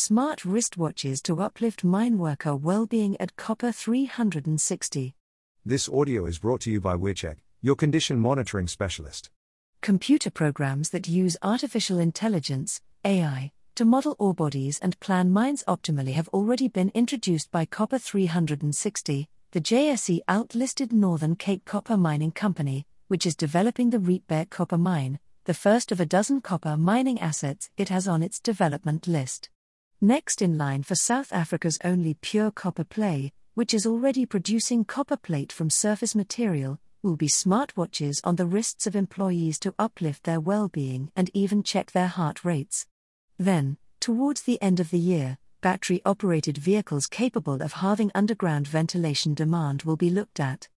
Smart wristwatches to uplift mine worker well-being at Copper 360. This audio is brought to you by WearCheck, your condition monitoring specialist. Computer programs that use artificial intelligence, AI, to model ore bodies and plan mines optimally have already been introduced by Copper 360, the JSE AltX-listed Northern Cape Copper Mining Company, which is developing the Rietberg copper mine, the first of a dozen copper mining assets it has on its development list. Next in line for South Africa's only pure copper play, which is already producing copper plate from surface material, will be smartwatches on the wrists of employees to uplift their well being and even check their heart rates. Then, towards the end of the year, battery operated vehicles capable of halving underground ventilation demand will be looked at.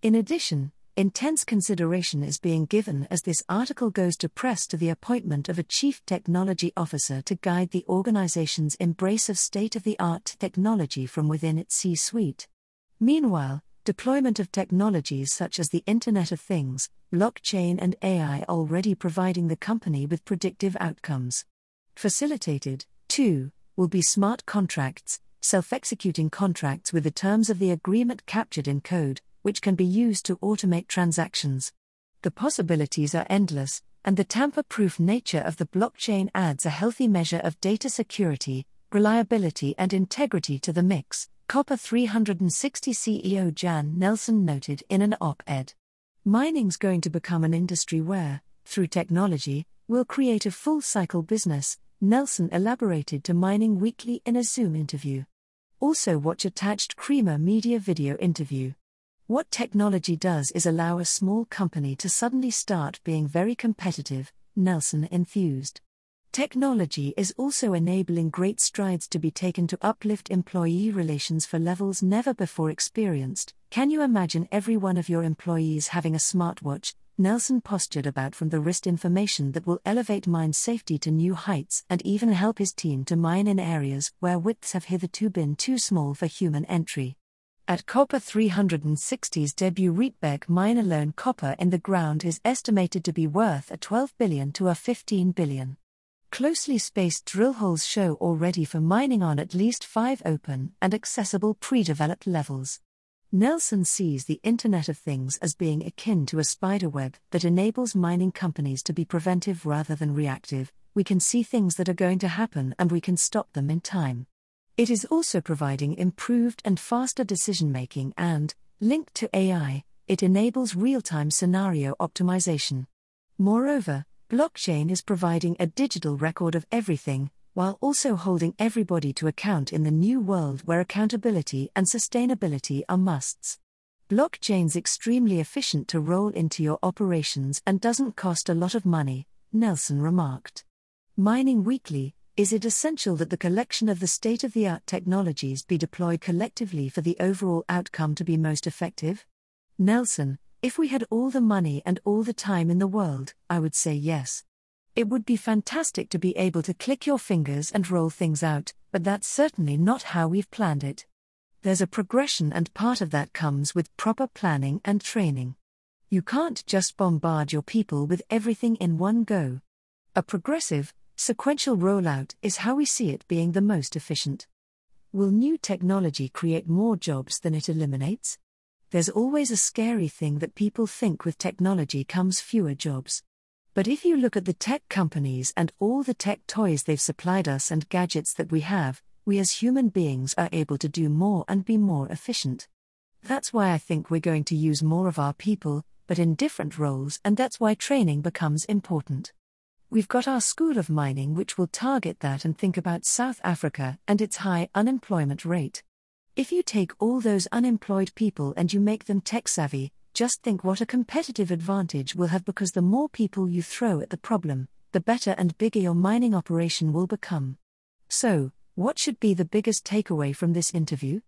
In addition, intense consideration is being given as this article goes to press to the appointment of a chief technology officer to guide the organization's embrace of state of the art technology from within its C suite. Meanwhile, deployment of technologies such as the Internet of Things, blockchain, and AI already providing the company with predictive outcomes. Facilitated, too, will be smart contracts, self executing contracts with the terms of the agreement captured in code, which can be used to automate transactions. The possibilities are endless, and the tamper proof nature of the blockchain adds a healthy measure of data security, reliability, and integrity to the mix, Copper 360 CEO Jan Nelson noted in an op ed. Mining's going to become an industry where, through technology, we'll create a full cycle business, Nelson elaborated to Mining Weekly in a Zoom interview. Also, watch attached Creamer Media video interview. What technology does is allow a small company to suddenly start being very competitive, Nelson enthused. Technology is also enabling great strides to be taken to uplift employee relations for levels never before experienced. Can you imagine every one of your employees having a smartwatch? Nelson postured about from the wrist information that will elevate mine safety to new heights and even help his team to mine in areas where widths have hitherto been too small for human entry. At Copper 360's debut Rietberg mine alone copper in the ground is estimated to be worth a 12 billion to a 15 billion. Closely spaced drill holes show already for mining on at least five open and accessible pre-developed levels. Nelson sees the Internet of Things as being akin to a spiderweb that enables mining companies to be preventive rather than reactive. We can see things that are going to happen and we can stop them in time. It is also providing improved and faster decision making and, linked to AI, it enables real time scenario optimization. Moreover, blockchain is providing a digital record of everything, while also holding everybody to account in the new world where accountability and sustainability are musts. Blockchain's extremely efficient to roll into your operations and doesn't cost a lot of money, Nelson remarked. Mining Weekly, is it essential that the collection of the state of the art technologies be deployed collectively for the overall outcome to be most effective? Nelson, if we had all the money and all the time in the world, I would say yes. It would be fantastic to be able to click your fingers and roll things out, but that's certainly not how we've planned it. There's a progression, and part of that comes with proper planning and training. You can't just bombard your people with everything in one go. A progressive, Sequential rollout is how we see it being the most efficient. Will new technology create more jobs than it eliminates? There's always a scary thing that people think with technology comes fewer jobs. But if you look at the tech companies and all the tech toys they've supplied us and gadgets that we have, we as human beings are able to do more and be more efficient. That's why I think we're going to use more of our people, but in different roles, and that's why training becomes important. We've got our School of Mining, which will target that and think about South Africa and its high unemployment rate. If you take all those unemployed people and you make them tech savvy, just think what a competitive advantage we'll have because the more people you throw at the problem, the better and bigger your mining operation will become. So, what should be the biggest takeaway from this interview?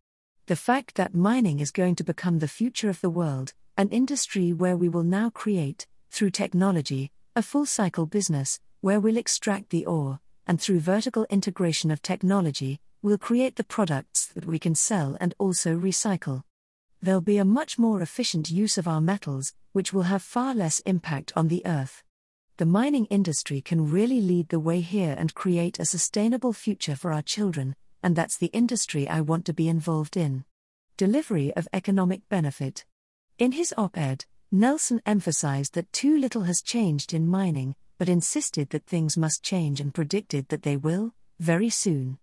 The fact that mining is going to become the future of the world, an industry where we will now create, through technology, a full cycle business, where we'll extract the ore, and through vertical integration of technology, we'll create the products that we can sell and also recycle. There'll be a much more efficient use of our metals, which will have far less impact on the earth. The mining industry can really lead the way here and create a sustainable future for our children, and that's the industry I want to be involved in. Delivery of economic benefit. In his op ed, Nelson emphasized that too little has changed in mining, but insisted that things must change and predicted that they will, very soon.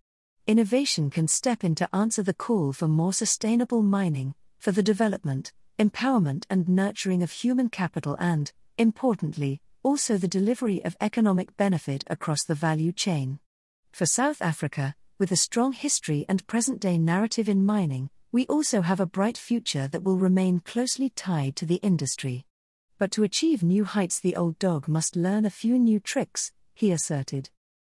Innovation can step in to answer the call for more sustainable mining, for the development, empowerment, and nurturing of human capital, and, importantly, also the delivery of economic benefit across the value chain. For South Africa, with a strong history and present day narrative in mining, we also have a bright future that will remain closely tied to the industry. But to achieve new heights, the old dog must learn a few new tricks, he asserted.